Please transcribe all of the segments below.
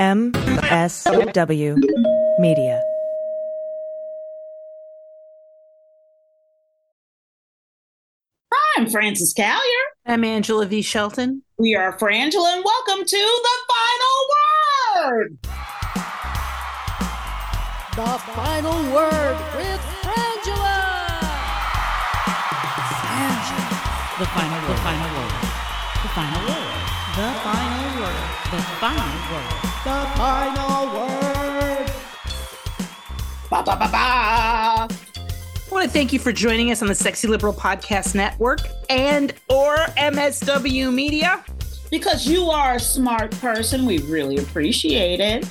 MSW Media. I'm Frances Callier. I'm Angela V. Shelton. We are Frangela, and welcome to The Final Word. The Final Word with Frangela. Frangela. The final, the final word. The final word. The final word. The final word. The Final Word. Ba ba ba ba. I want to thank you for joining us on the Sexy Liberal Podcast Network and or MSW Media. Because you are a smart person, we really appreciate it.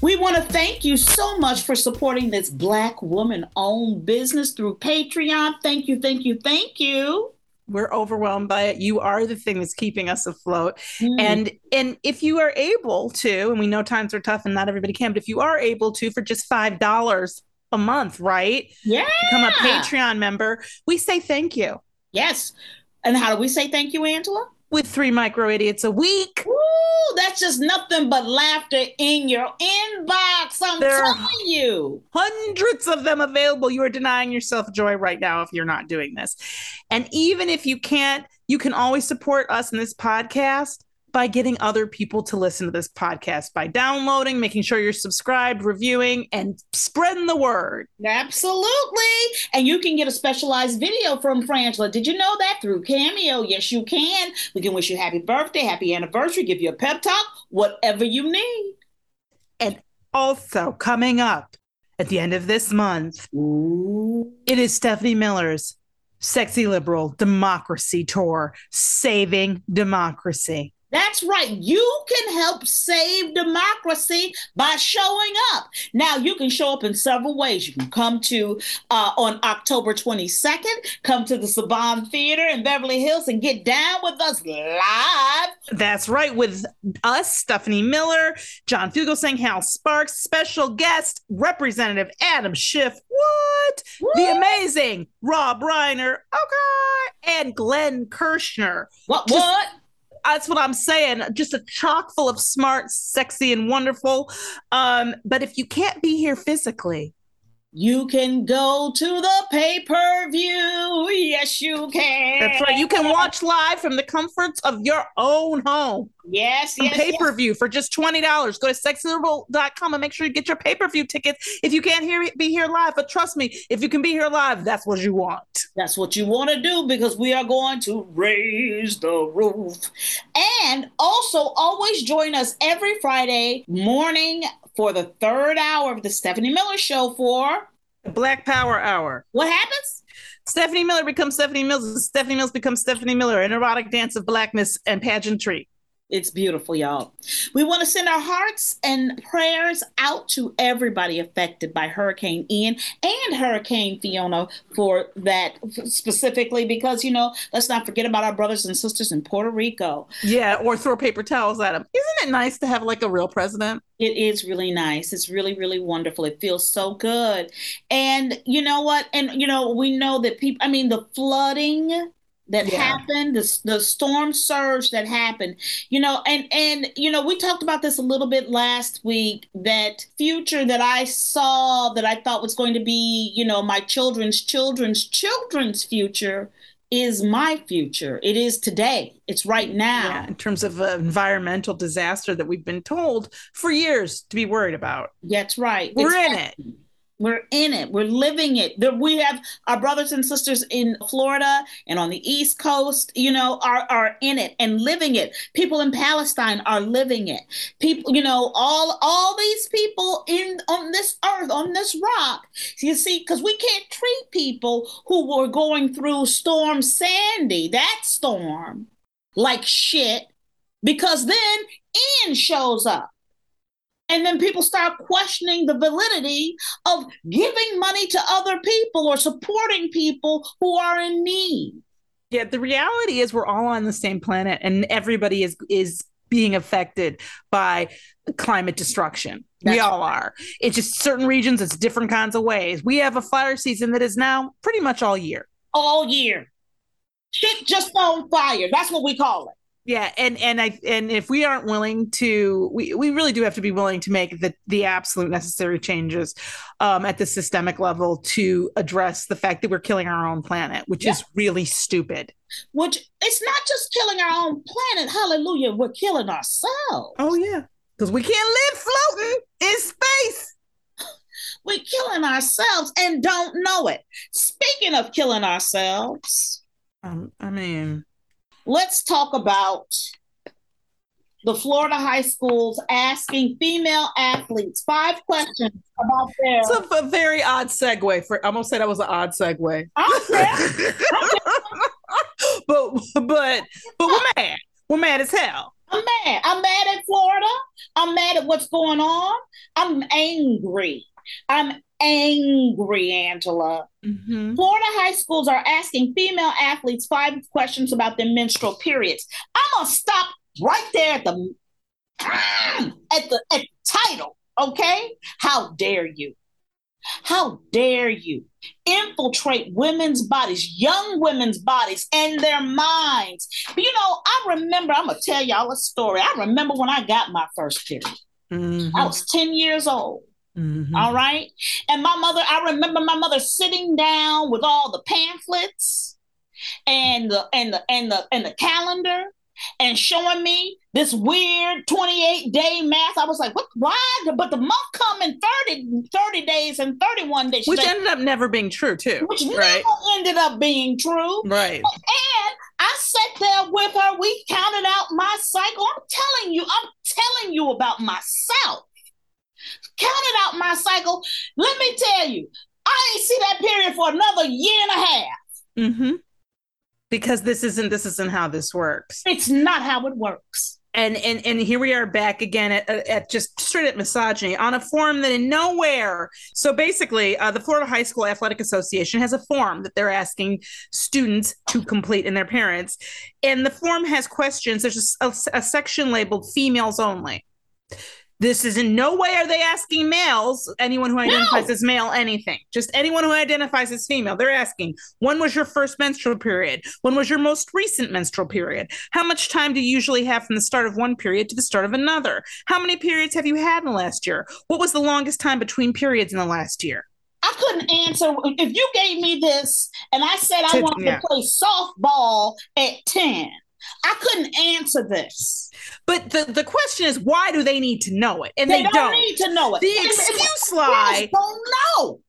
We want to thank you so much for supporting this Black woman owned business through Patreon. Thank you, thank you, thank you. We're overwhelmed by it. You are the thing that's keeping us afloat. Mm. And and if you are able to, and we know times are tough and not everybody can, but if you are able to for just five dollars a month, right? yeah. Become a Patreon member, we say thank you. Yes. And how do we say thank you, Angela? With three micro idiots a week. Woo, that's just nothing but laughter in your inbox. I'm There- telling you. hundreds of them available. You are denying yourself joy right now if you're not doing this. And even if you can't, you can always support us in this podcast by getting other people to listen to this podcast by downloading, making sure you're subscribed, reviewing, and spreading the word. Absolutely. And you can get a specialized video from Frangela. Did you know that through Cameo? Yes, you can. We can wish you happy birthday, happy anniversary, give you a pep talk, whatever you need. And also, coming up at the end of this month, Ooh. it is Stephanie Miller's Sexy Liberal Democracy Tour, Saving Democracy. That's right. You can help save democracy by showing up. Now, you can show up in several ways. You can come to uh, on October 22nd, come to the Saban Theater in Beverly Hills and get down with us live. That's right, with us, Stephanie Miller, John Fugelsang, Hal Sparks, special guest, Representative Adam Schiff, what? The amazing Rob Reiner, okay, and Glenn Kirschner. What? Just- what? That's what I'm saying. Just a chock full of smart, sexy, and wonderful. Um, but if you can't be here physically, You can go to the pay per view. Yes, you can. that's right. You can watch live from the comforts of your own home. Yes, yes, Pay per view for just $20. Go to sexyliberal.com and make sure you get your pay per view tickets if you can't hear be here live. But trust me, if you can be here live, that's what you want. That's what you want to do because we are going to raise the roof. And also, always join us every Friday morning for the third hour of the Stephanie Miller Show for The Black Power Hour. what happens? Stephanie Miller becomes Stephanie Mills. and Stephanie Mills becomes Stephanie Miller. An erotic dance of blackness and pageantry. It's beautiful, y'all. We want to send our hearts and prayers out to everybody affected by Hurricane Ian and Hurricane Fiona for that specifically because, you know, let's not forget about our brothers and sisters in Puerto Rico. Yeah, or throw paper towels at them. Isn't it nice to have like a real president? It is really nice. It's really, really wonderful. It feels so good. And you know what? And you know, we know that people, I mean, the flooding that Yeah. happened, the, the storm surge that happened, you know, and and you know, we talked about this a little bit last week, that future that I saw that I thought was going to be, you know, my children's children's children's future is my future. It is today. It's right now. Yeah, in terms of uh, environmental disaster that we've been told for years to be worried about. That's right. We're It's in it. We're in it. We're living it. We have our brothers and sisters in Florida and on the East Coast, you know, are, are in it and living it. People in Palestine are living it. People, you know, all all these people in on this earth, on this rock. You see, because we can't treat people who were going through Storm Sandy, that storm, like shit, because then Ian shows up. And then people start questioning the validity of giving money to other people or supporting people who are in need. Yeah, the reality is we're all on the same planet and everybody is is being affected by climate destruction. we That's all are. It's just certain regions, it's different kinds of ways. We have a fire season that is now pretty much all year. All year. Shit just on fire. That's what we call it. Yeah, and and I and if we aren't willing to, we we really do have to be willing to make the the absolute necessary changes um, at the systemic level to address the fact that we're killing our own planet, which Yeah. is really stupid. Which it's not just killing our own planet. Hallelujah. We're killing ourselves. Oh yeah, because we can't live floating in space. We're killing ourselves and don't know it. Speaking of killing ourselves, Um, I mean, let's talk about the Florida high schools asking female athletes five questions about their. it's a, a very odd segue. For I almost said that was an odd segue. I'm but but but we're mad. We're mad as hell. I'm mad. I'm mad at Florida. I'm mad at what's going on. I'm angry. I'm angry, Angela. Mhm. Florida high schools are asking female athletes five questions about their menstrual periods. I'm gonna stop right there at the at the at the title, okay? How dare you? How dare you infiltrate women's bodies, young women's bodies, and their minds? You know, I remember, I'm gonna tell y'all a story. I remember when I got my first period. Mhm. I was 10 years old. Mhm. All right. And my mother, I remember my mother sitting down with all the pamphlets and the and the and the and the calendar and showing me this weird 28 day math. I was like, what why? But the month come in 30, 30 days and 31 days. Which ended up never being true too. which right. never ended up being true. Right. And I sat there with her. We counted out my cycle. I'm telling you, I'm telling you about myself. Counted out my cycle. Let me tell you, I ain't see that period for another year and a half. Mm-hmm. Because this isn't this isn't how this works. It's not how it works. And and and here we are back again at, at just straight at misogyny on a form that in nowhere. So basically, uh, the Florida High School Athletic Association has a form that they're asking students to complete and their parents, and the form has questions. There's a, a- a section labeled "females only." This is in no way are they asking males, anyone who identifies as male, anything. Just anyone who identifies as female. They're asking, when was your first menstrual period? When was your most recent menstrual period? How much time do you usually have from the start of one period to the start of another? How many periods have you had in the last year? What was the longest time between periods in the last year? I couldn't answer if you gave me this and I said I wanted yeah. to play softball at 10. I couldn't answer this. But the, the question is, why do they need to know it? And They, they, don't, don't. need to know it. The And- and excuse girls lie don't know.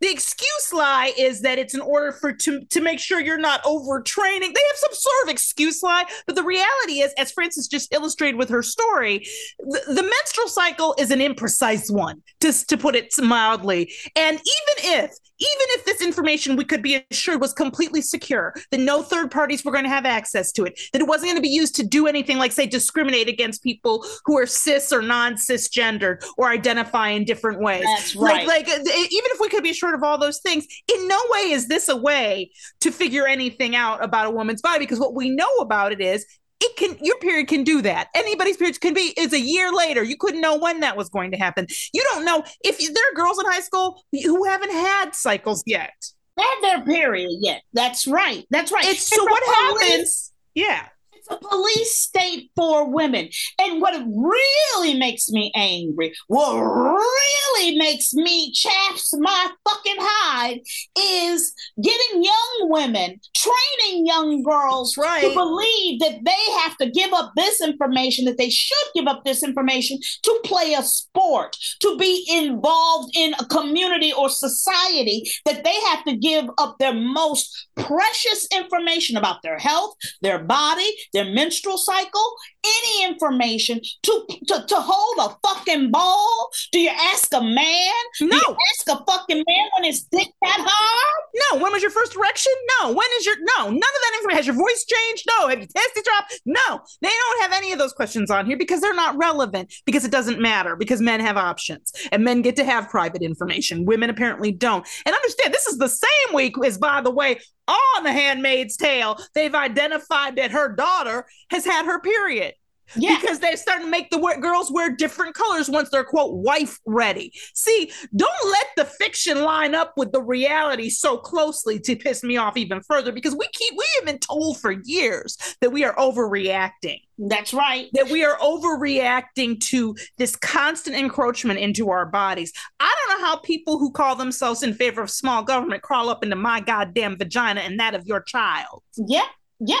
the excuse lie is that it's in order for to to make sure you're not overtraining. They have some sort of excuse lie, but the reality is, as Frances just illustrated with her story, the, the menstrual cycle is an imprecise one, just to put it mildly. And even if even if this information we could be assured was completely secure, that no third parties were going to have access to it, that it wasn't going to be used to do anything like, say, discriminate against people who are cis or non cisgendered or identify in different ways. That's right. Like, like even if we could be assured of all those things, in no way is this a way to figure anything out about a woman's body because what we know about it is it can your period can do that. Anybody's period can be is a year later. You couldn't know when that was going to happen. You don't know if you, there are girls in high school who haven't had cycles yet. had their period yet. That's right. That's right. It's so what happens? Yeah. A police state for women. And what really makes me angry, what really makes me chaps my fucking hide is getting young women, training young girls right. to believe that they have to give up this information, that they should give up this information to play a sport, to be involved in a community or society, that they have to give up their most precious information about their health, their body, their menstrual cycle, any information to, to, to hold a fucking ball? Do you ask a man? Do No. you ask a fucking man when his dick that hard? No. When was your first erection? No. When is your no? None of that information. Has your voice changed? No. Have you tested dropped? No. They don't have any of those questions on here because they're not relevant. Because it doesn't matter. Because men have options and men get to have private information. Women apparently don't. And understand this is the same week as, by the way, on The Handmaid's Tale, they've identified that her daughter has had her period. Yeah. because they're starting to make the girls wear different colors once they're quote wife ready. See, don't let the fiction line up with the reality so closely to piss me off even further because we keep we have been told for years that we are overreacting. That's right. That we are overreacting to this constant encroachment into our bodies. I don't know how people who call themselves in favor of small government crawl up into my goddamn vagina and that of your child. Yep. Yep.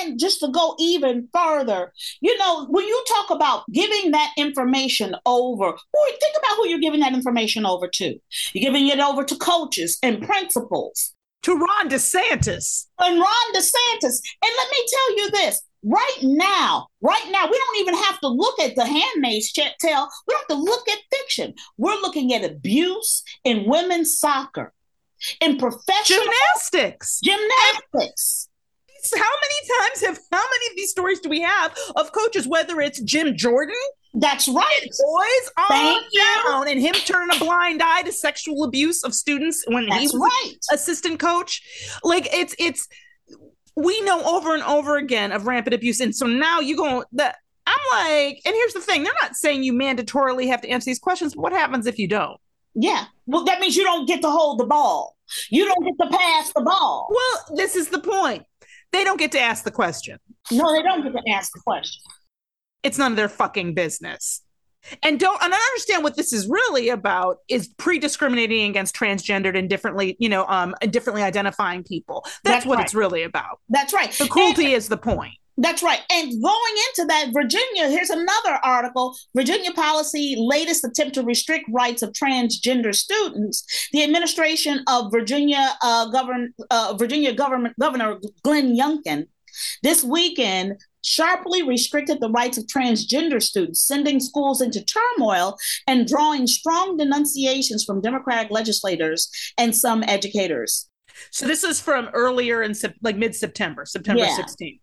And just to go even further, you know, when you talk about giving that information over, boy, think about who you're giving that information over to. You're giving it over to coaches and principals To Ron DeSantis. and Ron DeSantis. And let me tell you this right now, right now, we don't even have to look at the handmaid's tale. We don't have to look at fiction. We're looking at abuse in women's soccer, in professional Gymnastics. gymnastics. How many times have how many of these stories do we have of coaches whether it's jim jordan That's right. boys on Thank you. down and him turning a blind eye to sexual abuse of students when he was right. assistant coach like it's it's we know over and over again of rampant abuse and so now you go that i'm like and here's the thing they're not saying you mandatorily have to answer these questions but what happens if you don't Yeah. Well, that means you don't get to hold the ball. You don't get to pass the ball. well this is the point they don't get to ask the question No, they don't get to ask the question. it's none of their fucking business. And don't and I understand what this is really about is pre-discriminating against transgendered and differently, you know, um differently identifying people. That's, That's what right. it's really about. That's right. The cruelty is the point. That's right. And going into that, Virginia, here's another article Virginia policy latest attempt to restrict rights of transgender students. The administration of Virginia uh, govern, uh, Virginia government Governor Glenn Youngkin this weekend sharply restricted the rights of transgender students, sending schools into turmoil and drawing strong denunciations from Democratic legislators and some educators. So this is from earlier in like mid-September, September Yeah. 16th.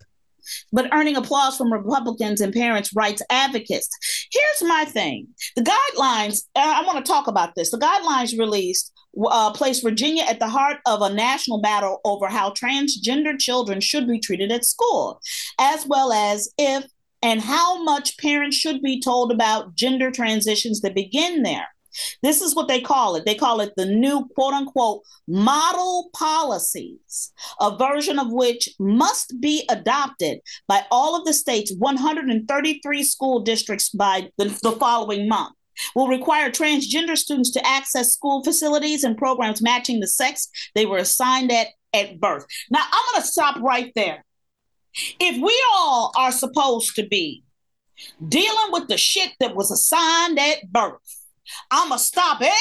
But earning applause from Republicans and parents' rights advocates. Here's my thing the guidelines, uh, I want to talk about this. The guidelines released uh, place Virginia at the heart of a national battle over how transgender children should be treated at school, as well as if and how much parents should be told about gender transitions that begin there. This is what they call it. They call it the new quote unquote model policies, a version of which must be adopted by all of the state's 133 school districts by the, the following month. Will require transgender students to access school facilities and programs matching the sex they were assigned at at birth. Now, I'm going to stop right there. If we all are supposed to be dealing with the shit that was assigned at birth, I'm going to stop everybody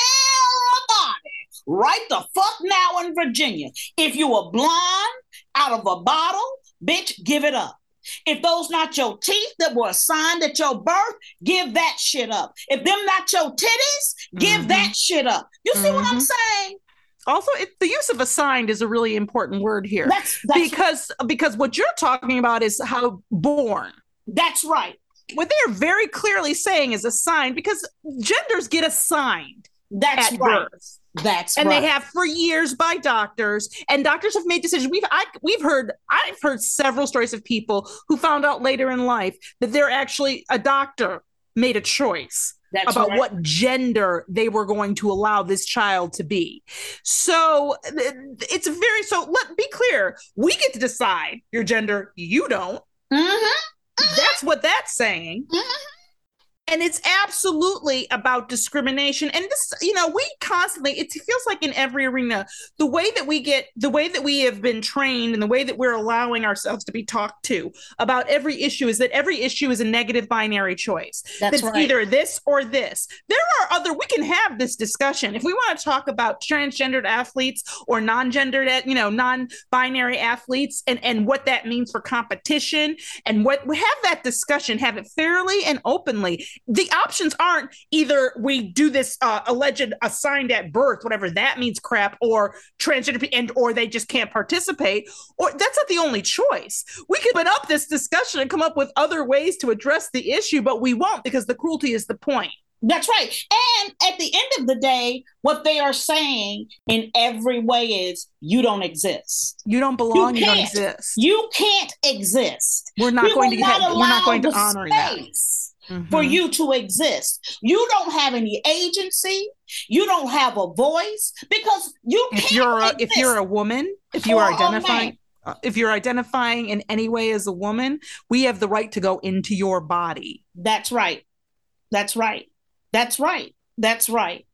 right the fuck now in Virginia. If you were blind out of a bottle, bitch, give it up. If those not your teeth that were assigned at your birth, give that shit up. If them not your titties, give Mhm. that shit up. You see what I'm Mhm. saying? Also, it, the use of assigned is a really important word here That's that's because because what you're talking about is how born. that's right. What they're very clearly saying is assigned because genders get assigned That's at right. birth. That's right. and right. they have for years by doctors and doctors have made decisions we've I, we've heard i've heard several stories of people who found out later in life that they're actually a doctor made a choice That's about right. what gender they were going to allow this child to be so it's very so let be clear we get to decide your gender you don't Mhm. That's what that's saying. Mm-hmm. And it's absolutely about discrimination. And this, you know, we constantly, it feels like in every arena, the way that we get, the way that we have been trained and the way that we're allowing ourselves to be talked to about every issue is that every issue is a negative binary choice. That's That's right. either this or this. There are other, we can have this discussion. If we want to talk about transgendered athletes or non gendered, you know, non binary athletes and, and what that means for competition and what we have that discussion, have it fairly and openly. The options aren't either we do this uh, alleged assigned at birth, whatever that means, crap, or transgender and or they just can't participate, or that's not the only choice. We could open up this discussion and come up with other ways to address the issue, but we won't because the cruelty is the point. That's right. And at the end of the day, what they are saying in every way is you don't exist. You don't belong. You, You don't exist. You can't exist. we're not We going to. not Have, we're not going to honor that. Space For you to exist, you don't have any agency. You don't have a voice because you If can't you're a, if you're a woman, if you are Or a man. identifying. uh, If you're identifying in any way as a woman, we have the right to go into your body. That's right. That's right. That's right. That's right.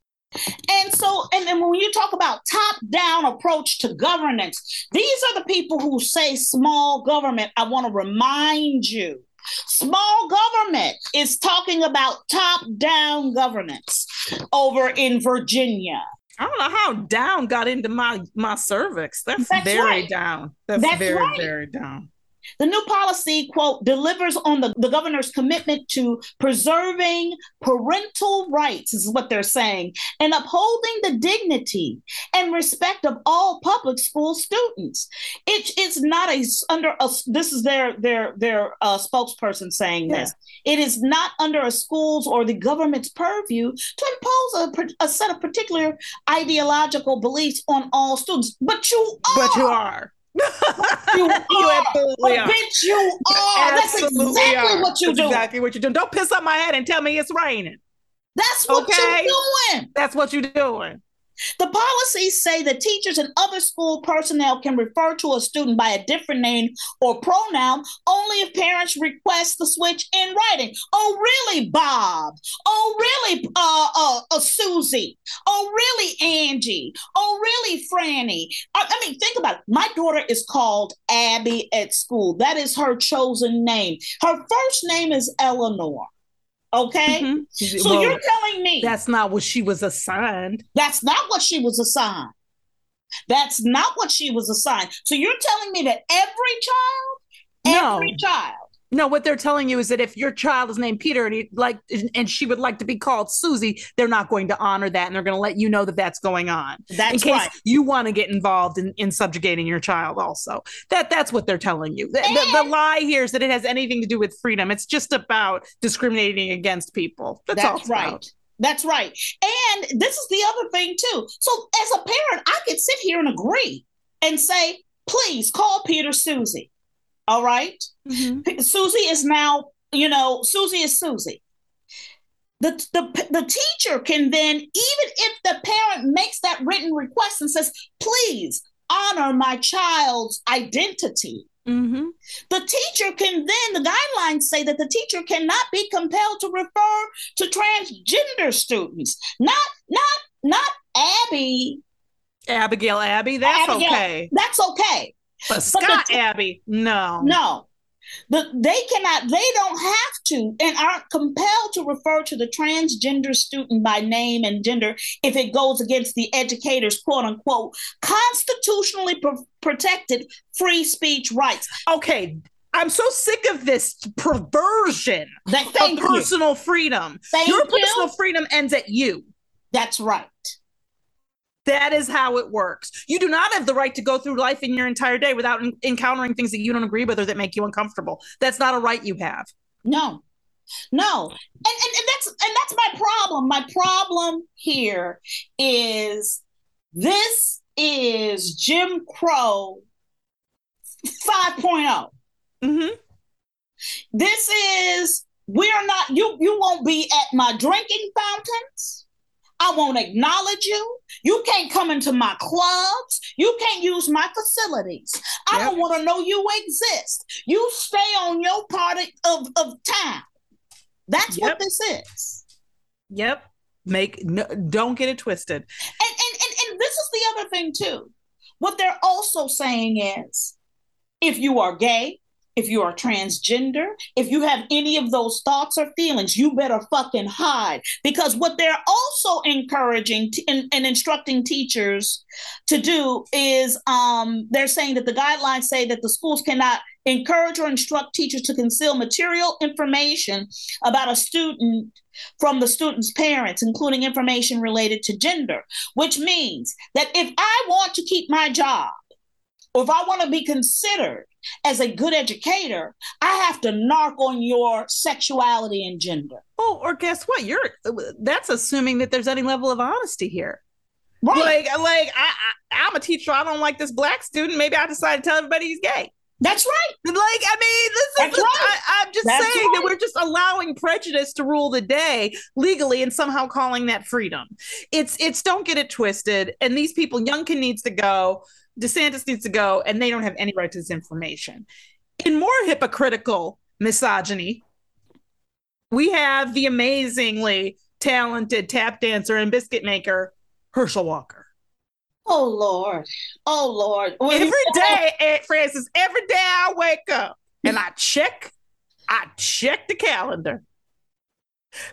And so, and then when you talk about top down approach to governance, these are the people who say small government. I want to remind you small government is talking about top down governance over in Virginia. I don't know how down got into my my cervix. That's, That's very right. down. That's, That's very right. very down. The new policy, quote, delivers on the, the governor's commitment to preserving parental rights, is what they're saying, and upholding the dignity and respect of all public school students. It, it's not a under a this is their their their uh, spokesperson saying Yeah. this. It is not under a school's or the government's purview to impose a, a set of particular ideological beliefs on all students. But you are. But you are. You You are. absolutely are. bitch, you are. That's exactly are. what you do. Exactly what you're doing. Don't piss up my head and tell me it's raining. That's what Okay. you're doing. That's what you're doing. The policies say that teachers and other school personnel can refer to a student by a different name or pronoun only if parents request the switch in writing. Oh, really, Bob? Oh, really, uh, uh, uh Susie? Oh, really, Angie? Oh, really, Franny? I, I mean, think about it. My daughter is called Abby at school. That is her chosen name. Her first name is Eleanor. Okay. Mhm. So Well, you're telling me that's not what she was assigned. that's not what she was assigned. That's not what she was assigned. So you're telling me that every child, No. every child, No, what they're telling you is that if your child is named Peter and he like and she would like to be called Susie, they're not going to honor that and they're going to let you know that that's going on. That's in case right. you want to get involved in, in subjugating your child also that that's what they're telling you the, the, the lie here is that it has anything to do with freedom it's just about discriminating against people that's, all That's right. about. That's right. And this is the other thing too. So as a parent, I could sit here and agree and say, please call Peter Susie. All right? P- Susie is now, you know, Susie is Susie. The, the, the teacher can then, even if the parent makes that written request and says, please honor my child's identity, Mhm. the teacher can then, the guidelines say that the teacher cannot be compelled to refer to transgender students. Not, not, not Abby. abigail Abby, that's Abigail. okay That's okay. But the scott t- abbey no No. But they cannot, they don't have to and aren't compelled to refer to the transgender student by name and gender if it goes against the educator's quote unquote constitutionally pro- protected free speech rights. okay i'm so sick of this perversion That, of thank you. personal freedom Thank your you. personal freedom ends at you That's right. That is how it works. You do not have the right to go through life in your entire day without en- encountering things that you don't agree with or that make you uncomfortable. That's not a right you have. No, no, and, and and that's and that's my problem. My problem here is this is Jim Crow 5.0. Mm-hmm. This is we're not you you won't be at my drinking fountains. I won't acknowledge you. You can't come into my clubs. You can't use my facilities. I Yep. don't want to know you exist. You stay on your part of, of town. That's what Yep. this is. Yep. Make no, don't get it twisted. And, and and and this is the other thing too. What they're also saying is if you are gay, if you are transgender, if you have any of those thoughts or feelings, you better fucking hide. Because what they're also encouraging t- and, and instructing teachers to do is um, they're saying that the guidelines say that the schools cannot encourage or instruct teachers to conceal material information about a student from the student's parents, including information related to gender, which means that if I want to keep my job, if I want to be considered as a good educator, I have to narc on your sexuality and gender. Oh, or guess what? You're that's assuming that there's any level of honesty here. Right. Like, like I, I, I'm a teacher. I don't like this black student. Maybe I decide to tell everybody he's gay. That's right. Like, I mean, this is That's right. I, am just That's saying that we're just allowing prejudice to rule the day legally and somehow calling that freedom. It's it's don't get it twisted. And these people, Youngkin needs to go, DeSantis needs to go, and they don't have any right to this information. In more hypocritical misogyny, we have the amazingly talented tap dancer and biscuit maker, Herschel Walker. Oh Lord. Oh Lord. When every day, Aunt Frances, every day I wake up and I check, I check the calendar.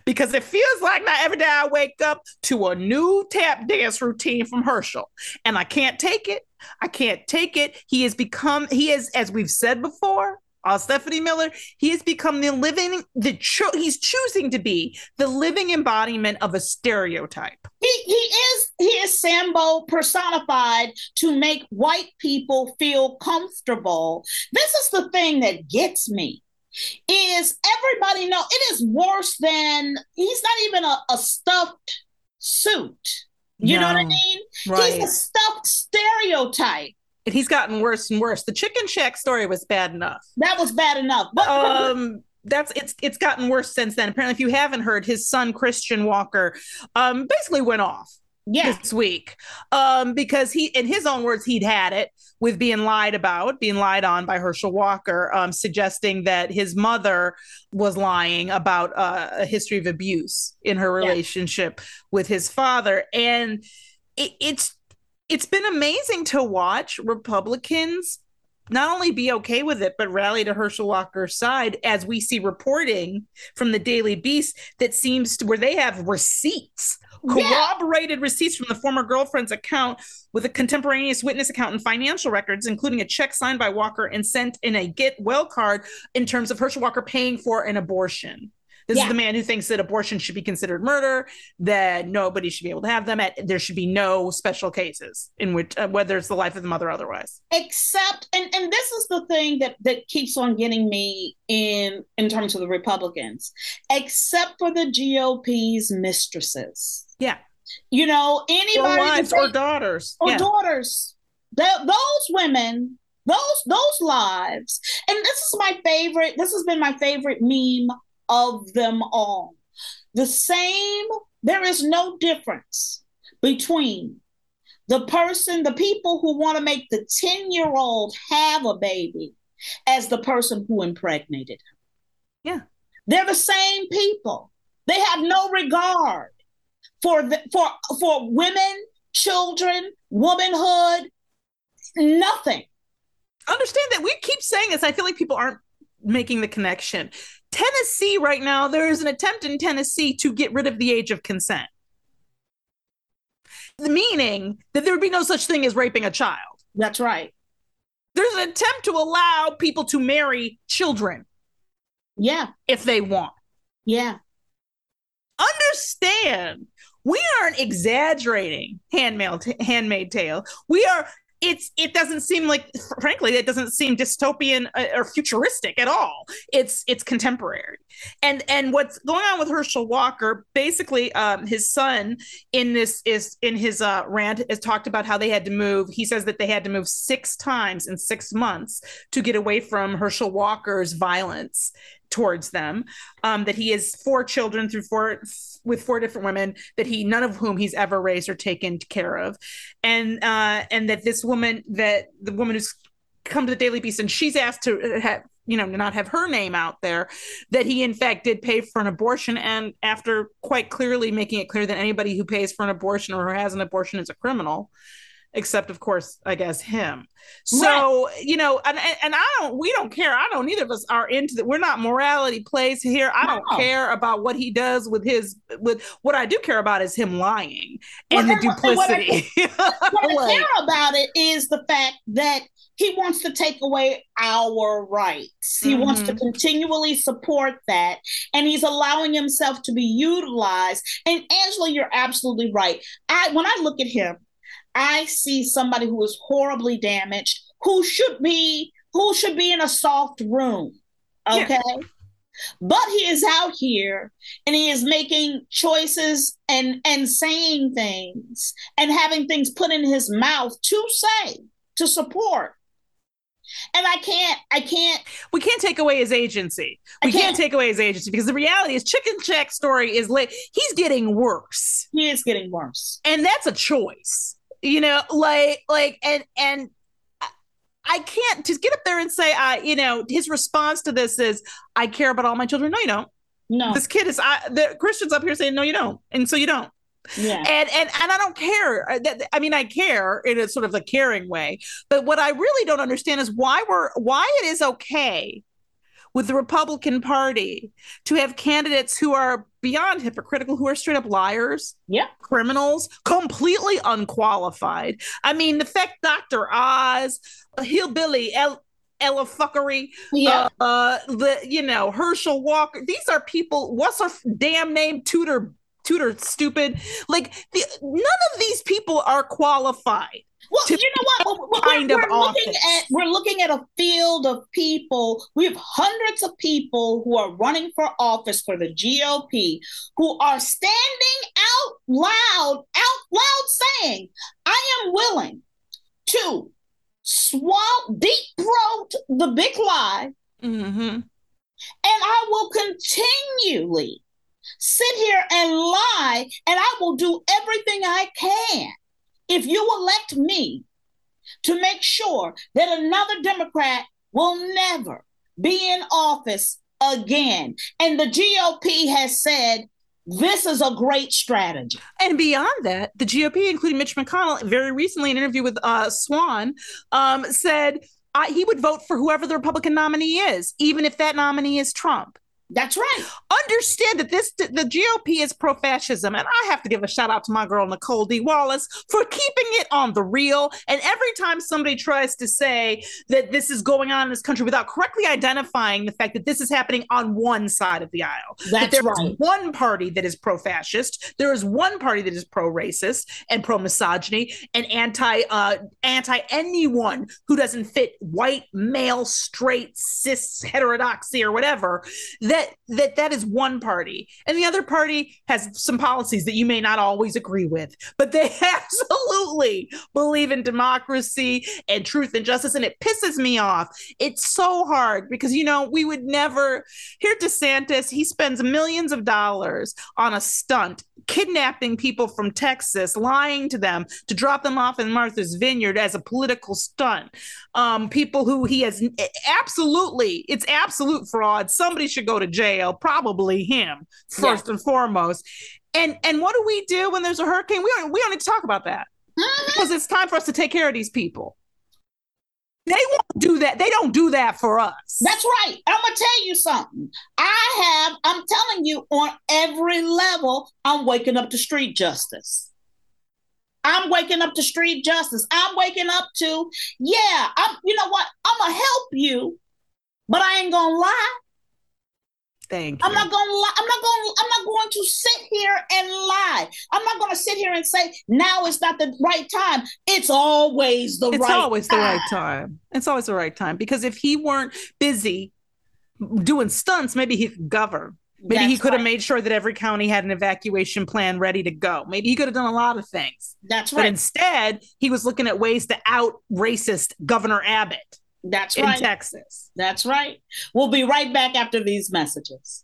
Because it feels like now every day I wake up to a new tap dance routine from Herschel. And I can't take it. I can't take it. He has become, he is, as we've said before, uh, Stephanie Miller, he has become the living, the cho- he's choosing to be the living embodiment of a stereotype. He he is he is Sambo personified to make white people feel comfortable. This is the thing that gets me. Is everybody know it is worse than he's not even a, a stuffed suit. You know what I mean? Right. He's a stuffed stereotype. and he's gotten worse and worse. The chicken shack story was bad enough. That was bad enough. But Um, that's it's it's gotten worse since then. Apparently, if you haven't heard, his son Christian Walker, um, basically went off yeah, this week, um, because he, in his own words, he'd had it with being lied about, being lied on by Herschel Walker, um, suggesting that his mother was lying about uh, a history of abuse in her Yeah. relationship with his father, and it, it's it's been amazing to watch Republicans not only be okay with it, but rally to Herschel Walker's side as we see reporting from the Daily Beast that seems to where they have receipts, Yeah. corroborated receipts from the former girlfriend's account with a contemporaneous witness account and financial records, including a check signed by Walker and sent in a get well card in terms of Herschel Walker paying for an abortion. This Yeah. is the man who thinks that abortion should be considered murder, that nobody should be able to have them. At, there should be no special cases in which, uh, whether it's the life of the mother or otherwise. except and and this is the thing that that keeps on getting me in in terms of the republicans except for the gop's mistresses Yeah. you know Or wives or daughters. or yeah. daughters Th- those women those those lives and this is my favorite this has been my favorite meme of them all the same there is no difference between the person the people who want to make the 10 year old have a baby as the person who impregnated him Yeah. they're the same people they have no regard for the, for for women children womanhood nothing Understand that we keep saying this. I feel like people aren't making the connection. Tennessee, right now, there is an attempt in Tennessee to get rid of the age of consent. Meaning that there would be no such thing as raping a child. that's right There's an attempt to allow people to marry children yeah if they want. yeah understand we aren't exaggerating handmaid handmaid tale we are it's it doesn't seem like frankly it doesn't seem dystopian uh, or futuristic at all. It's it's contemporary. And and what's going on with herschel walker basically um his son in this is in his uh rant has talked about how they had to move. He says that they had to move six times in six months to get away from herschel walker's violence towards them um, that he has four children through four with four different women that he none of whom he's ever raised or taken care of. And uh and that this woman that the woman who's come to the daily beast and she's asked to have you know not have her name out there that he in fact did pay for an abortion. And after quite clearly making it clear that anybody who pays for an abortion or who has an abortion is a criminal except of course i guess him so you know and, and i don't we don't care i don't either of us are into that we're not morality plays here i don't care about what he does with his with what i do care about is him lying and Well, the and what- I- duplicity what I care about it is the fact that he wants to take away our rights. He wants to Mhm. continually support that, and he's allowing himself to be utilized. And Angela, you're absolutely right. I when I look at him, I see somebody who is horribly damaged, who should be who should be in a soft room. Yeah. Okay. But he is out here and he is making choices and and saying things and having things put in his mouth to say to support. And I can't I can't we can't take away his agency. We can't can't. take away his agency because the reality is Chicken Shack story is like he's getting worse. he is getting worse. And that's a choice. You know, like like and and I- can't just get up there and say I you know, his response to this is I care about all my children. No, you don't. No. This kid is I the Christians up here saying no you don't. And so you don't. Yeah. and and and I don't care. Uh, that- I mean, I care in a sort of a caring way, but what I really don't understand is why we're why it is okay with the Republican Party to have candidates who are beyond hypocritical, who are straight up liars, Yeah. criminals, completely unqualified. I mean, the fact Dr. Oz, hillbilly, El- Ella fuckery, Yeah. uh, uh, the you know Herschel Walker. These are people. What's her damn name? Tudor, Tudor, stupid. Like the, none of these people are qualified. Well, you know what? We're, we're- of we're looking at we're looking at a field of people. We have hundreds of people who are running for office for the GOP who are standing out loud, out loud saying, "I am willing to swallow, deep throat the big lie, Mm-hmm. and I will continually sit here and lie, and I will do everything I can if you elect me to make sure that another Democrat will never be in office again. And the GOP has said this is a great strategy. And beyond that, the GOP, including Mitch McConnell, very recently in an interview with uh, Swan, um, said he would vote for whoever the Republican nominee is, even if that nominee is Trump. That's right. understand that this the GOP is pro-fascism, and I have to give a shout out to my girl Nicolle D. Wallace for keeping it on the real. And every time somebody tries to say that this is going on in this country without correctly identifying the fact that this is happening on one side of the aisle, that That's there is right. one party that is pro-fascist, there is one party that is pro-racist and pro-misogyny and anti uh, anti anyone who doesn't fit white male straight cis heterodoxy or whatever that that that is one party. And the other party has some policies that you may not always agree with but they absolutely believe in democracy and truth and justice and it pisses me off. It's so hard because you know we would never here desantis he spends millions of dollars on a stunt kidnapping people from texas lying to them to drop them off in martha's vineyard as a political stunt um, people who he has absolutely, it's absolute fraud. Somebody should go to jail, probably him first and foremost. And and what do we do when there's a hurricane? We don't we don't need to talk about that Mhm. because it's time for us to take care of these people. They won't do that. They don't do that for us. That's right. I'm gonna tell you something. I have, I'm telling you, on every level, I'm waking up to street justice. I'm waking up to street justice. I'm waking up to, yeah, I'm you know what? I'm gonna help you, but I ain't gonna lie. Thank you. I'm not gonna lie. I'm not gonna I'm not going to sit here and lie. I'm not gonna sit here and say now is not the right time. It's always the right time. it's right always the right time. It's always the right time because if he weren't busy doing stunts, maybe he could govern. Maybe he could have right. made sure that every county had an evacuation plan ready to go. Maybe he could have done a lot of things. That's right. But instead, he was looking at ways to out racist Governor Abbott That's in right. Texas. That's right. We'll be right back after these messages.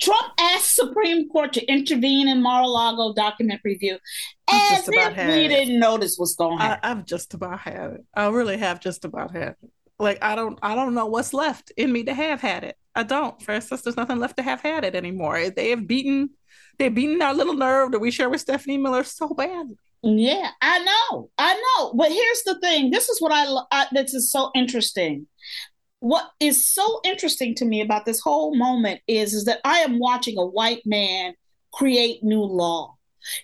Trump asked Supreme Court to intervene in Mar-a-Lago document review as just about if had we it. didn't notice what's going on. I've just about had it. I really have just about had it. Like I don't I don't know what's left in me to have had it. I don't. Frances, there's nothing left to have had it anymore. They have beaten they've beaten our little nerve that we share with Stephanie Miller so badly. Yeah, I know. I know. But here's the thing. This is what I, I this is so interesting. What is so interesting to me about this whole moment is is that I am watching a white man create new law.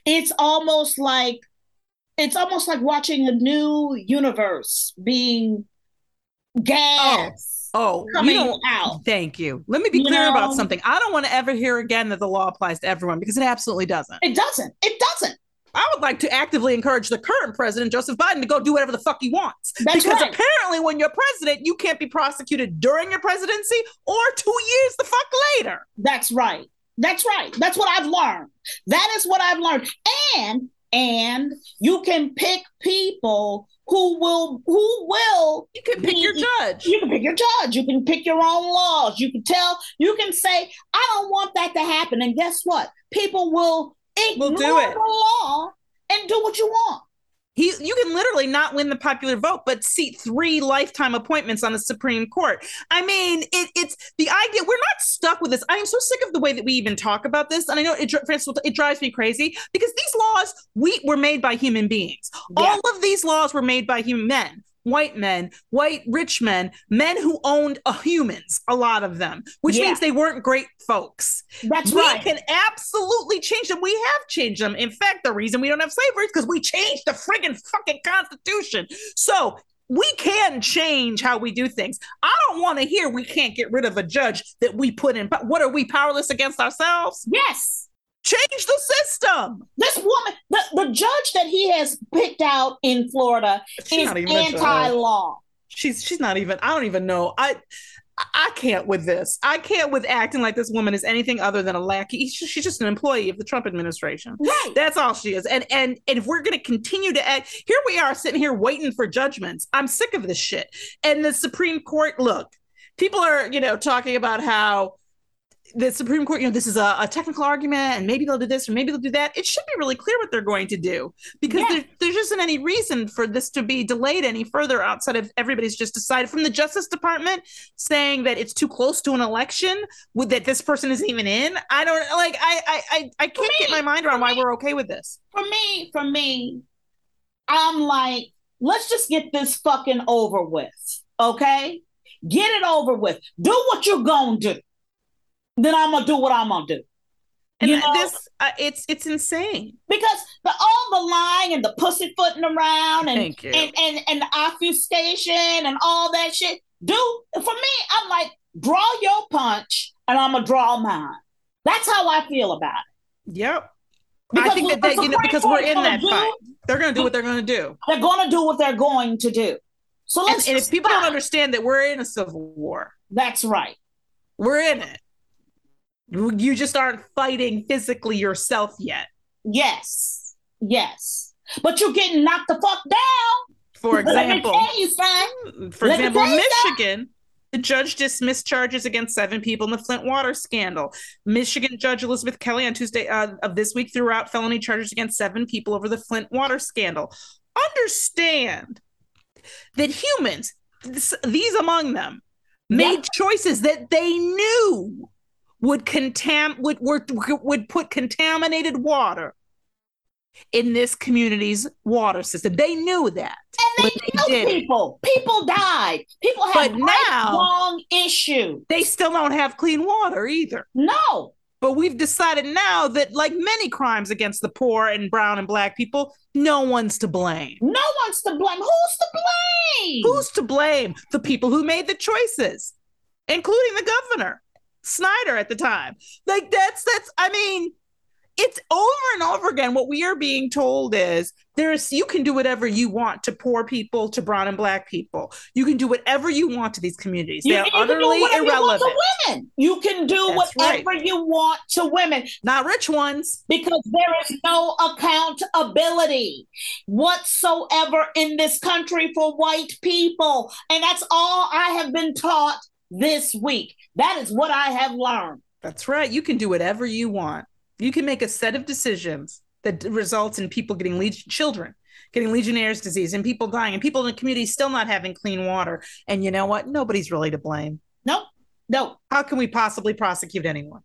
It's almost like it's almost like watching a new universe being gas Oh, oh coming you out. thank you. Let me be You clear about something. I don't want to ever hear again that the law applies to everyone because it absolutely doesn't. It doesn't. It doesn't. I would like to actively encourage the current president, Joseph Biden, to go do whatever the fuck he wants. That's because right. apparently, when you're president, you can't be prosecuted during your presidency or two years the fuck later. That's right. That's right. That's what I've learned. That is what I've learned. And and you can pick people who will who will You can pick your judge. you can pick your judge. You can pick your own laws. You can tell, you can say, I don't want that to happen. And guess what? People will ignore Will do it. the law and do what you want. He, you can literally not win the popular vote, but seat three lifetime appointments on the Supreme Court. I mean, it, it's the idea. We're not stuck with this. I am so sick of the way that we even talk about this, and I know it, Frances, it drives me crazy because these laws we were made by human beings. Yeah. All of these laws were made by human men, white men, white rich men, men who owned humans. A lot of them, which Yeah. means they weren't great folks That's we right. can absolutely change them. We have changed them. In fact, the reason we don't have slavery is because we changed the friggin' fucking Constitution. So we can change how we do things. I don't want to hear we can't get rid of a judge that we put in. But what are we powerless against ourselves? yes. Change the system. This woman, the, the judge that he has picked out in Florida She's is not even anti-law. She's she's not even. I don't even know. I. I can't with this. I can't with acting like this woman is anything other than a lackey. She's she's just an employee of the Trump administration. Right. That's all she is. And and and if we're going to continue to act, here we are sitting here waiting for judgments. I'm sick of this shit. And the Supreme Court, look, people are you know talking about how the Supreme Court, you know, this is a, a technical argument, and maybe they'll do this or maybe they'll do that. It should be really clear what they're going to do because Yeah. there, there isn't any reason for this to be delayed any further outside of everybody's just decided from the Justice Department saying that it's too close to an election with that this person isn't even in. I don't like. I I I, I can't me- get my mind around why me- we're okay with this. for me, for me, I'm like, let's just get this fucking over with. Okay? Get it over with. Do what you're gonna do. Then I'm gonna do what I'm gonna do. And You know? this, uh, it's it's insane. Because the all the lying and the pussyfooting around and and, and and the obfuscation and all that shit. Do for me, I'm like, draw your punch and I'm gonna draw mine. That's how I feel about it. Yep. Because I think that, that you know because we're in that do- fight. They're going to do what they're going to do. They're gonna do what they're going to do. So let's and if people don't understand that we're in a civil war, That's right. we're in it. You just aren't fighting physically yourself yet. Yes. Yes. But you're getting knocked the fuck down. For Let me example, tell you, for let example, in tell you Michigan, the judge dismissed charges against seven people in the Flint water scandal. Michigan Judge Elizabeth Kelly on Tuesday uh, of this week threw out felony charges against seven people over the Flint water scandal. Understand that humans, this- these among them, made Yeah. choices that they knew would contam would, would would put contaminated water in this community's water system. They knew that. And they they killed did it. people. People died. People But have now- wrong issue. They still don't have clean water either. No. But we've decided now that, like many crimes against the poor and brown and black people, no one's to blame. No one's to blame. Who's to blame? Who's to blame? The people who made the choices, including the governor, Snyder at the time. Like that's that's I mean, it's over and over again. What we are being told is there's you can do whatever you want to poor people, to brown and black people. You can do whatever you want to these communities. You They're can do utterly whatever you want irrelevant. to women. You can do That's whatever you want to women Not rich ones. because there is no accountability whatsoever in this country for white people. And that's all I have been taught this week. That is what I have learned. That's right. You can do whatever you want. You can make a set of decisions that results in people getting children getting Legionnaire's disease and people dying and people in the community still not having clean water. And you know what? Nobody's really to blame. No, no. How can we possibly prosecute anyone?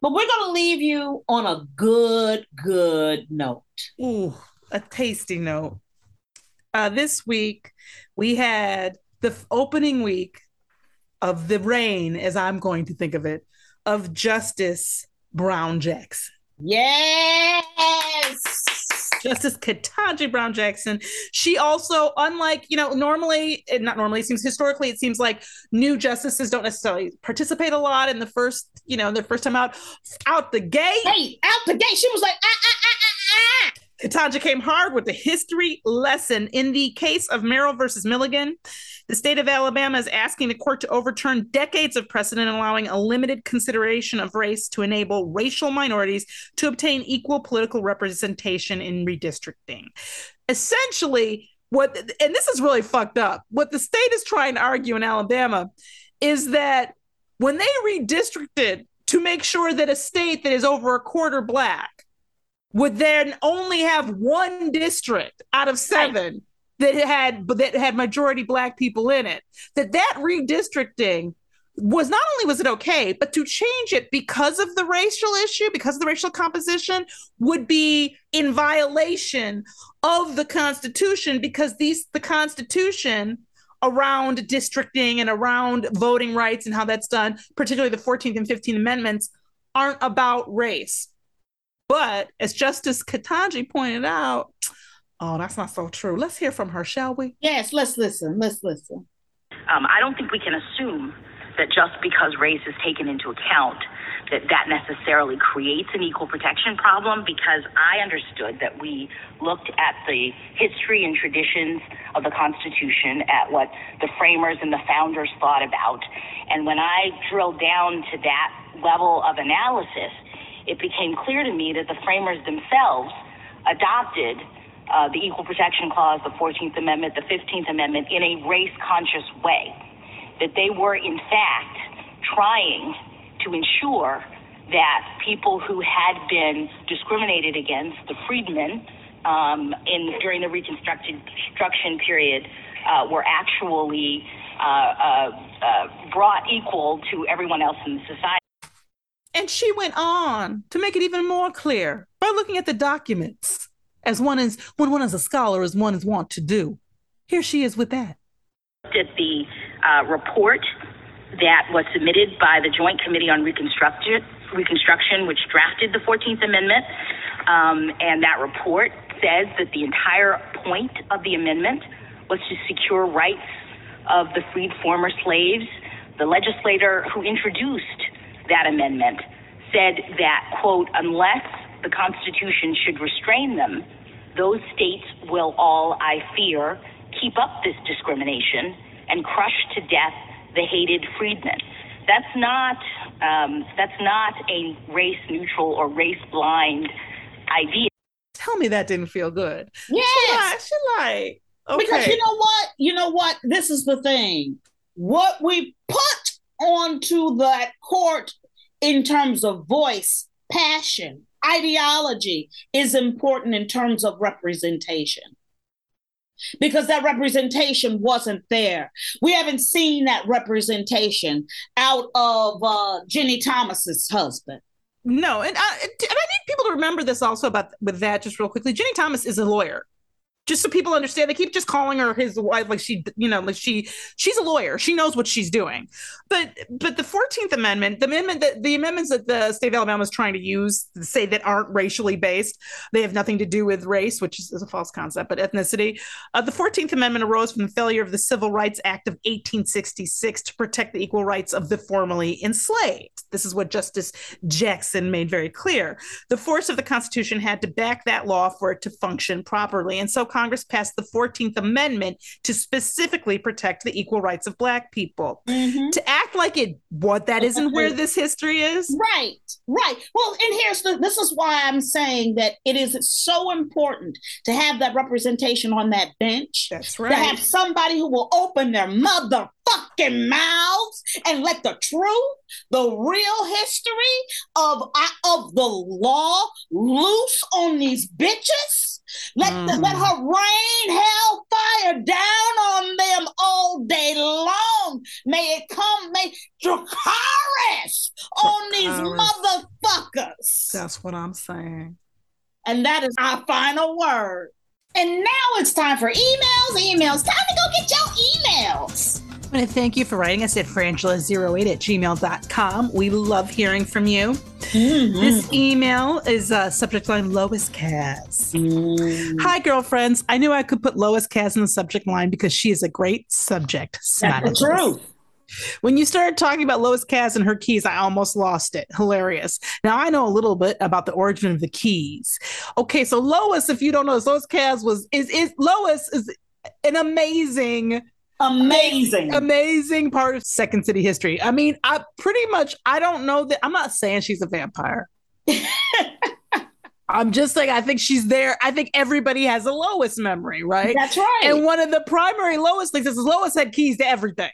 But we're going to leave you on a good, good note. Ooh, a tasty note. Uh, this week, we had the f- opening week of the reign, as I'm going to think of it, of Justice Brown Jackson. Yes. Justice Ketanji Brown Jackson. She also, unlike, you know, normally, not normally, it seems historically, it seems like new justices don't necessarily participate a lot in the first, you know, their first time out, out the gate. Hey, out the gate, she was like, ah, ah, ah, ah, ah. Ketanji came hard with the history lesson. In the case of Merrill versus Milligan, the state of Alabama is asking the court to overturn decades of precedent allowing a limited consideration of race to enable racial minorities to obtain equal political representation in redistricting. Essentially, what, and this is really fucked up, what the state is trying to argue in Alabama is that when they redistricted to make sure that a state that is over a quarter black would then only have one district out of seven. That had that had majority black people in it that that redistricting was not only was it okay but to change it because of the racial issue because of the racial composition would be in violation of the constitution because these the constitution around districting and around voting rights and how that's done particularly the 14th and 15th amendments aren't about race. But as Justice Ketanji pointed out, oh, that's not so true. Let's hear from her, shall we? Yes, let's listen. Let's listen. Um, I don't think we can assume that just because race is taken into account, that that necessarily creates an equal protection problem because I understood that we looked at the history and traditions of the Constitution, at what the framers and the founders thought about. And when I drilled down to that level of analysis, it became clear to me that the framers themselves adopted uh, the Equal Protection Clause, the 14th Amendment, the 15th Amendment in a race conscious way. That they were, in fact, trying to ensure that people who had been discriminated against, the freedmen, um, in during the Reconstruction period, uh, were actually uh, uh, uh brought equal to everyone else in the society. And she went on to make it even more clear by looking at the documents, as one is when one is a scholar, as one is wont to do. Here she is with that. Did the uh, report that was submitted by the Joint Committee on Reconstruction, Reconstruction which drafted the 14th Amendment, um, and that report says that the entire point of the amendment was to secure rights of the freed former slaves. The legislator who introduced that amendment said that, quote, unless the Constitution should restrain them, those states will all, I fear, keep up this discrimination and crush to death the hated freedmen. That's not um, that's not a race neutral or race blind idea. Tell me that didn't feel good. Yes, she like, she like okay. because you know what, you know what. This is the thing. What we put onto that court in terms of voice, passion, ideology is important in terms of representation. Because that representation wasn't there. We haven't seen that representation out of uh, Ginni Thomas's husband. No, and I, and I need people to remember this also about with that just real quickly. Ginni Thomas is a lawyer just so people understand they keep just calling her his wife like she you know like she she's a lawyer. She knows what she's doing. But but the 14th amendment the amendment that the amendments that the state of alabama is trying to use to say that aren't racially based they have nothing to do with race which is, is a false concept but ethnicity. Uh, the 14th amendment arose from the failure of the civil rights act of 1866 to protect the equal rights of the formerly enslaved. This is what justice jackson made very clear. The force of the constitution had to back that law for it to function properly. And so Congress passed the 14th Amendment to specifically protect the equal rights of Black people. Mm-hmm. To act like it, what that isn't where this history is. Right, right. Well, and here's the this is why I'm saying that it is so important to have that representation on that bench. That's right. To have somebody who will open their motherfucking mouths and let the truth, the real history of, uh, of the law loose on these bitches let, mm. the, let her rain hellfire down on them all day long. May it come, may Dracarys on these motherfuckers. That's what I'm saying. And that is our final word. And now it's time for emails, emails. Time to go get your emails. I want to thank you for writing us at frangela08 at gmail.com. We love hearing from you. This email is uh, subject line Lois Kaz. Hi, girlfriends. I knew I could put Lois Kaz in the subject line because she is a great subject. That's truth. When you started talking about Lois Kaz and her keys, I almost lost it. Hilarious. Now I know a little bit about the origin of the keys. Okay, so Lois, if you don't know, Lois Kaz was is is Lois is an amazing Amazing. amazing part of Second City history. I mean, I pretty much I don't know that I'm not saying she's a vampire. I'm just like, I think she's there. I think everybody has a Lois memory, right? That's right. And one of the primary Lois things is Lois had keys to everything.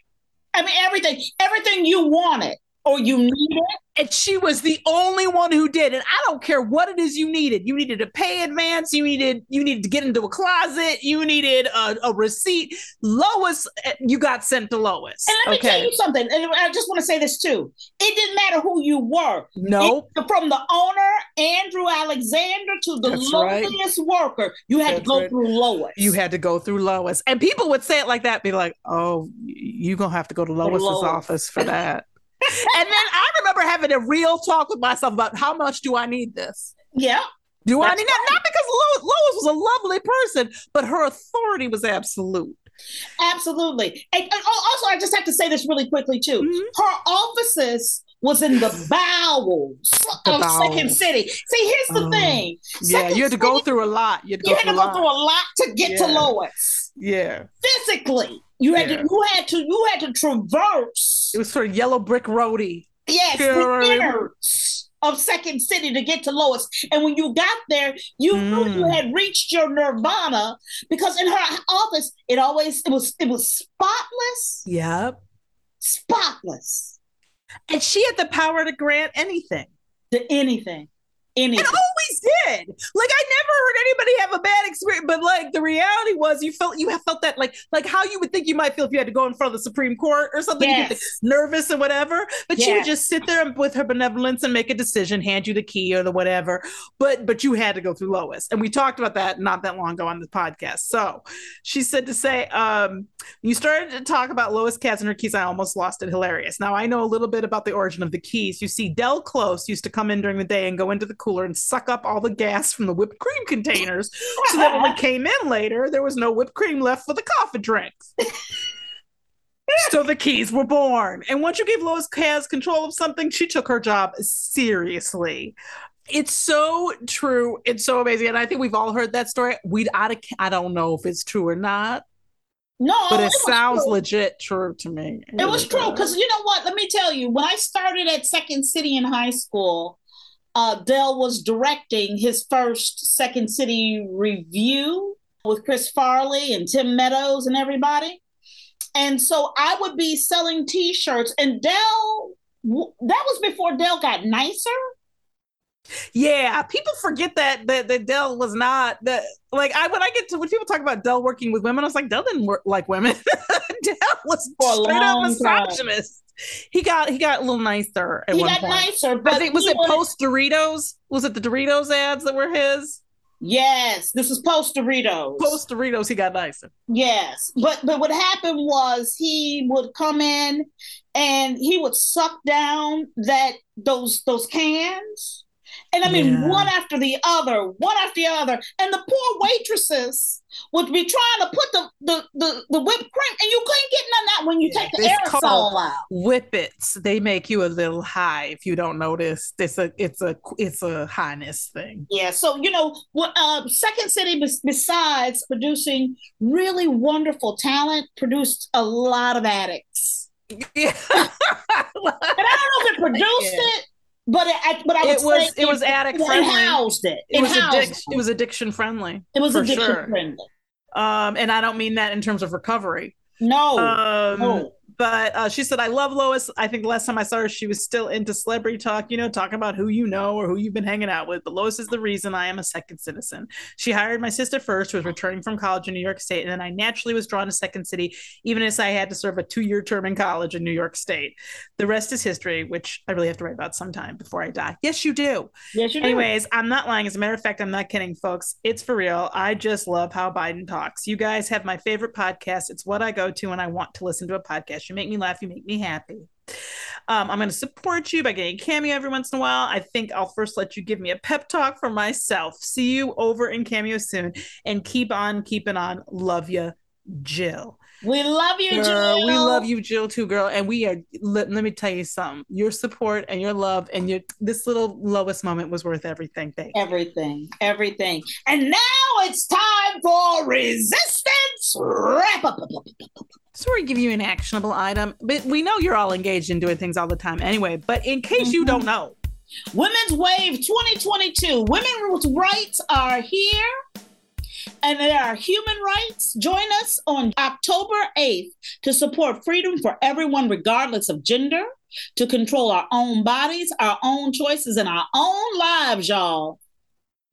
I mean, everything, everything you wanted or you needed. And she was the only one who did. And I don't care what it is you needed. You needed to pay advance. You needed you needed to get into a closet. You needed a, a receipt. Lois, eh, you got sent to Lois. And let me tell you something. And I just want to say this too. It didn't matter who you were. Nope. From the owner, Andrew Alexander, to the That's right. worker, you had to go right. through Lois. You had to go through Lois. And people would say it like that, be like, oh, you're going to have to go to Lois's Lois. office for that. And then I remember having a real talk with myself about how much do I need this? yeah. Do I need that? Not because Lois, Lois was a lovely person, but her authority was absolute. Absolutely. And, and also, I just have to say this really quickly too. Mhm. Her offices was in the bowels The of Second. City. See, here's the Oh. thing. Yeah, you had to go City, through a lot. You had to You go had through to go through a lot to get to Lois. Yeah. Physically, you had Yeah. to. You had to. You had to traverse. It was sort of yellow brick roadie. Yes, Yeah, the right. innards of Second City to get to Lois. And when you got there, you knew you Mm. had reached your nirvana because in her office, it always it was it was spotless, Yep. spotless And she had the power to grant anything. to anything, anything. It always did. Like I never heard anybody have a bad experience, but like the reality was, you felt you have felt that like like how you would think you might feel if you had to go in front of the Supreme Court or something. Be nervous and whatever, but she would just sit there with her benevolence and make a decision, hand you the key or the whatever. But but you had to go through Lois, and we talked about that not that long ago on the podcast. So she said to say, um, you started to talk about Lois Katz and her keys. I almost lost it. Hilarious. Now I know a little bit about the origin of the keys. You see, Del Close used to come in during the day and go into the cooler and suck up all the gas from the whipped cream containers, so that when we came in later, there was no whipped cream left for the coffee drinks. so the keys were born. And once you gave Lois Kaz control of something, she took her job seriously. It's so true. It's so amazing. And I think we've all heard that story. We I, I don't know if it's true or not, no, but it, was sounds true. legit true to me. It was true because you know what? Let me tell you, when I started at Second City in high school, uh, Del was directing his first Second City revue with Chris Farley and Tim Meadows and everybody. And so I would be selling T-shirts, and Del. That was before Del got nicer. Yeah, people forget that that, that Del was not that like I when I get to when people talk about Del working with women, I was like, Del didn't work like women. Del was For a straight up long time. misogynist. He got he got a little nicer at He one got point. nicer, but I think was it post Doritos? Was it the Doritos ads that were his? Yes, this is post Doritos. Post Doritos, he got nicer. Yes, but but what happened was he would come in and he would suck down that those those cans, and I mean Yeah. one after the other, one after the other, and the poor waitresses would be trying to put the the the, the whipped cream, and you couldn't get none of that when you Yeah, take the it's aerosol out. Whippets, they make you a little high if you don't notice. It's a it's a it's a highness thing. Yeah, so you know, what uh, Second City, besides producing really wonderful talent, produced a lot of addicts. Yeah. And I don't know if it produced Yeah. it, but it, I, but I would it was it was addict it, friendly. housed it. It was housed addic- it was addiction friendly. It was addiction sure. friendly. Um, and I don't mean that in terms of recovery. No, Um, no. But uh, she said, I love Lois. I think the last time I saw her, she was still into celebrity talk, you know, talking about who you know or who you've been hanging out with. But Lois is the reason I am a second citizen. She hired my sister first, who was returning from college in New York State. And then I naturally was drawn to Second City, even as I had to serve a two year term in college in New York State. The rest is history, which I really have to write about sometime before I die. Yes, you do. Yes, you do. Anyways, I'm not lying. As a matter of fact, I'm not kidding, folks. It's for real. I just love how Biden talks. You guys have my favorite podcast. It's what I go to when I want to listen to a podcast. You make me laugh. You make me happy. Um, I'm going to support you by getting a cameo every once in a while. I think I'll first let you give me a pep talk for myself. See you over in cameo soon, and keep on keeping on. Love you, Jill. We love you, Girl, Jill. we love you, Jill, too, girl. And we are. Let, let me tell you something. Your support and your love and your this little lowest moment was worth everything, babe. Everything, everything. And now it's time for resistance wrap up. So we give you an actionable item, but we know you're all engaged in doing things all the time anyway. But in case you don't mm-hmm. know, Women's Wave 2022. Women's rights are here. And they are human rights. Join us on October 8th to support freedom for everyone, regardless of gender, to control our own bodies, our own choices, and our own lives, y'all.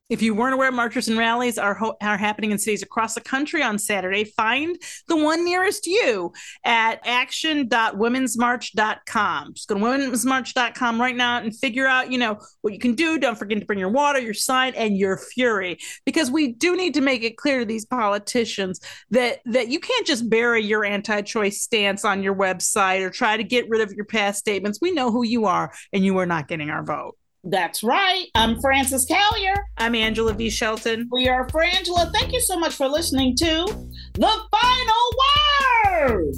If you weren't aware, marches and rallies are ho- are happening in cities across the country on Saturday. Find the one nearest you at action.womensmarch.com. Just go to womensmarch.com right now and figure out, you know, what you can do. Don't forget to bring your water, your sign, and your fury, because we do need to make it clear to these politicians that that you can't just bury your anti-choice stance on your website or try to get rid of your past statements. We know who you are, and you are not getting our vote. That's right. I'm Frances Callier. I'm Angela V. Shelton. We are Frangela. Thank you so much for listening to The Final Word.